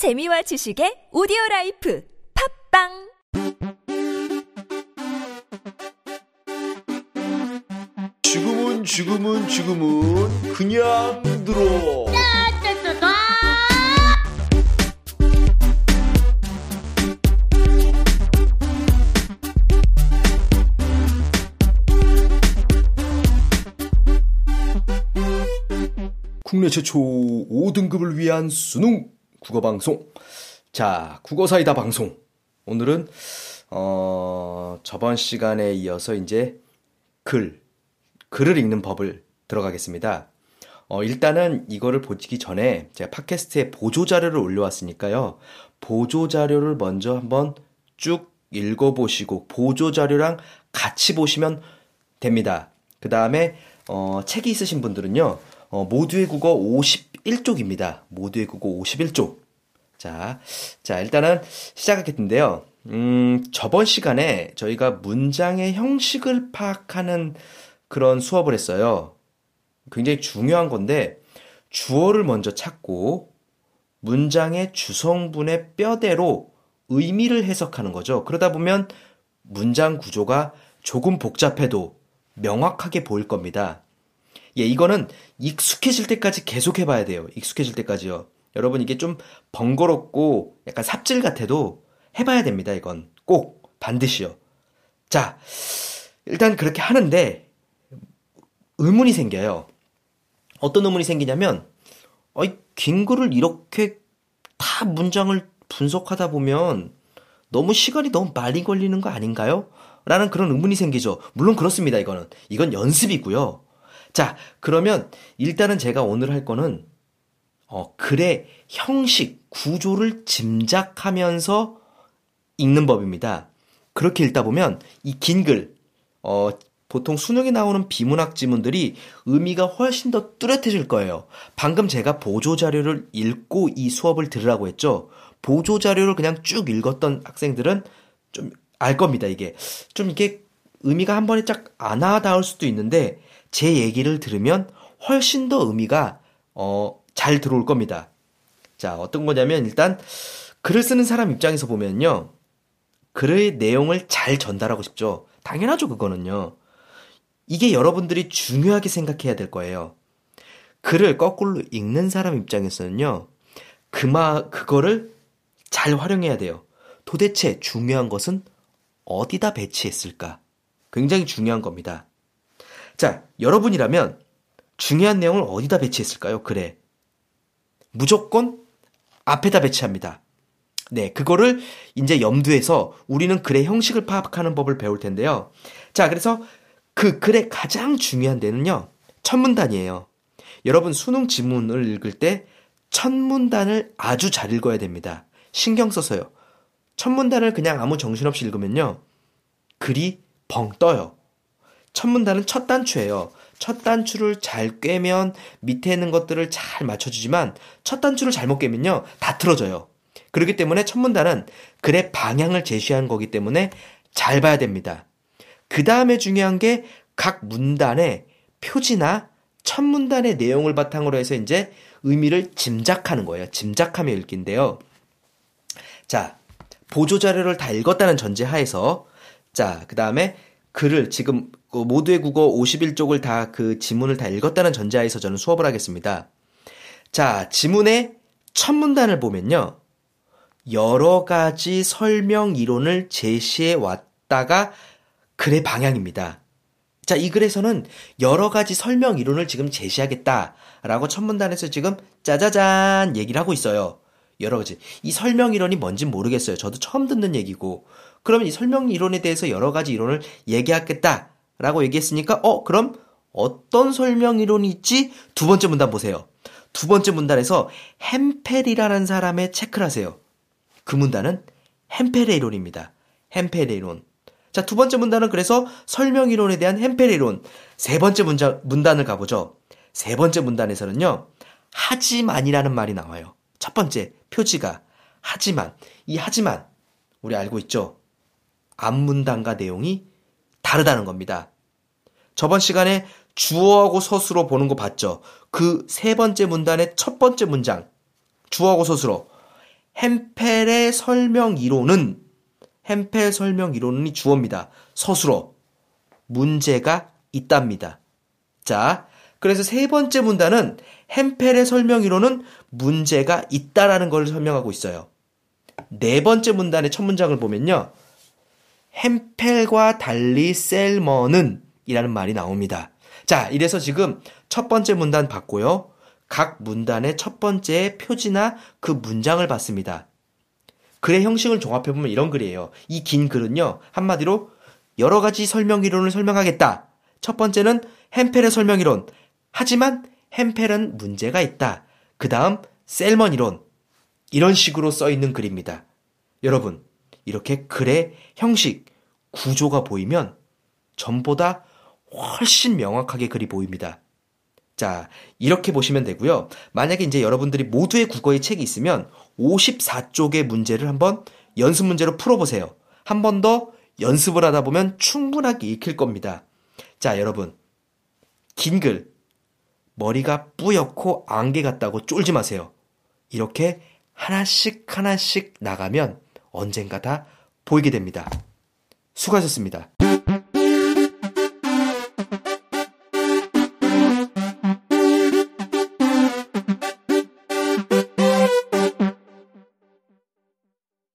재미와 지식의 오디오 라이프 팝빵! 지금은 지금은 지금은 그냥 들어. 국내 최초 5등급을 위한 수능 국어 방송 자 국어 사이다 방송 오늘은 어 저번 시간에 이어서 이제 글 글을 읽는 법을 들어가겠습니다. 어, 일단은 이거를 보기 전에 제가 팟캐스트에 보조 자료를 올려왔으니까요. 보조 자료를 먼저 한번 쭉 읽어보시고 보조 자료랑 같이 보시면 됩니다. 그 다음에 어, 책이 있으신 분들은요. 어, 모두의 국어 51쪽입니다. 모두의 국어 51쪽. 자, 자 일단은 시작하겠는데요. 음, 저번 시간에 저희가 문장의 형식을 파악하는 그런 수업을 했어요. 굉장히 중요한 건데 주어를 먼저 찾고 문장의 주성분의 뼈대로 의미를 해석하는 거죠. 그러다 보면 문장 구조가 조금 복잡해도 명확하게 보일 겁니다. 예, 이거는 익숙해질 때까지 계속 해봐야 돼요. 익숙해질 때까지요. 여러분 이게 좀 번거롭고 약간 삽질 같아도 해봐야 됩니다. 이건 꼭 반드시요. 자, 일단 그렇게 하는데 의문이 생겨요. 어떤 의문이 생기냐면, 어이, 긴 글을 이렇게 다 문장을 분석하다 보면 너무 시간이 너무 많이 걸리는 거 아닌가요? 라는 그런 의문이 생기죠. 물론 그렇습니다, 이거는. 이건 연습이고요. 자, 그러면 일단은 제가 오늘 할 거는, 어, 글의 형식, 구조를 짐작하면서 읽는 법입니다. 그렇게 읽다 보면 이 긴 글, 어, 보통 수능에 나오는 비문학 지문들이 의미가 훨씬 더 뚜렷해질 거예요. 방금 제가 보조 자료를 읽고 이 수업을 들으라고 했죠. 보조 자료를 그냥 쭉 읽었던 학생들은 좀 알 겁니다, 이게. 좀 이게 의미가 한 번에 쫙 안 와닿을 수도 있는데 제 얘기를 들으면 훨씬 더 의미가 어, 잘 들어올 겁니다. 자, 어떤 거냐면 일단 글을 쓰는 사람 입장에서 보면요. 글의 내용을 잘 전달하고 싶죠. 당연하죠, 그거는요. 이게 여러분들이 중요하게 생각해야 될 거예요. 글을 거꾸로 읽는 사람 입장에서는요. 그마 그거를 잘 활용해야 돼요. 도대체 중요한 것은 어디다 배치했을까? 굉장히 중요한 겁니다. 자, 여러분이라면 중요한 내용을 어디다 배치했을까요? 글에. 무조건 앞에다 배치합니다. 네, 그거를 이제 염두에서 우리는 글의 형식을 파악하는 법을 배울 텐데요. 자, 그래서 그 글의 가장 중요한 데는요, 첫 문단이에요. 여러분 수능 지문을 읽을 때첫 문단을 아주 잘 읽어야 됩니다. 신경 써서요. 첫 문단을 그냥 아무 정신없이 읽으면요, 글이 벙 떠요. 첫 문단은 첫 단추예요. 첫 단추를 잘 꿰면 밑에 있는 것들을 잘 맞춰주지만 첫 단추를 잘못 꿰면요, 다 틀어져요. 그렇기 때문에 첫 문단은 글의 방향을 제시한 거기 때문에 잘 봐야 됩니다. 그 다음에 중요한 게 각 문단의 표지나 첫 문단의 내용을 바탕으로 해서 이제 의미를 짐작하는 거예요. 짐작하며 읽기인데요. 자, 보조 자료를 다 읽었다는 전제 하에서 자, 그 다음에 글을 지금 모두의 국어 51쪽을 다 그 지문을 다 읽었다는 전제하에서 저는 수업을 하겠습니다. 자, 지문의 첫 문단을 보면요. 여러 가지 설명 이론을 제시해 왔다가 글의 방향입니다. 자, 이 글에서는 여러 가지 설명 이론을 지금 제시하겠다라고 첫 문단에서 지금 짜자잔 얘기를 하고 있어요. 여러 가지. 이 설명 이론이 뭔지 모르겠어요. 저도 처음 듣는 얘기고. 그러면 이 설명 이론에 대해서 여러 가지 이론을 얘기하겠다 라고 얘기했으니까, 어, 그럼 어떤 설명 이론이 있지? 두 번째 문단 보세요. 두 번째 문단에서 햄펠이라는 사람의 체크를 하세요. 그 문단은 햄펠의 이론입니다. 햄펠의 이론. 자, 두 번째 문단은 그래서 설명 이론에 대한 햄펠 이론. 세 번째 문장, 문단을 가보죠. 세 번째 문단에서는요, 하지만이라는 말이 나와요. 첫 번째, 표지가 하지만. 이 하지만, 우리 알고 있죠? 앞문단과 내용이 다르다는 겁니다. 저번 시간에 주어하고 서술어 보는 거 봤죠? 그 세 번째 문단의 첫 번째 문장. 주어하고 서술어. 햄펠의 설명 이론은 햄펠 설명 이론이 주어입니다. 서술어. 문제가 있답니다. 자, 그래서 세 번째 문단은 햄펠의 설명 이론은 문제가 있다라는 걸 설명하고 있어요. 네 번째 문단의 첫 문장을 보면요. 햄펠과 달리 셀머는 이라는 말이 나옵니다. 자, 이래서 지금 첫 번째 문단 봤고요. 각 문단의 첫 번째 표지나 그 문장을 봤습니다. 글의 형식을 종합해보면 이런 글이에요. 이 긴 글은요, 한마디로 여러 가지 설명 이론을 설명하겠다. 첫 번째는 햄펠의 설명 이론. 하지만 햄펠은 문제가 있다. 그 다음 셀먼 이론. 이런 식으로 써 있는 글입니다. 여러분, 이렇게 글의 형식, 구조가 보이면 전보다 훨씬 명확하게 글이 보입니다. 자, 이렇게 보시면 되고요. 만약에 이제 여러분들이 모두의 국어의 책이 있으면 54쪽의 문제를 한번 연습 문제로 풀어보세요. 한 번 더 연습을 하다 보면 충분하게 익힐 겁니다. 자, 여러분. 긴 글. 머리가 뿌옇고 안개 같다고 쫄지 마세요. 이렇게 하나씩 하나씩 나가면 언젠가 다 보이게 됩니다. 수고하셨습니다.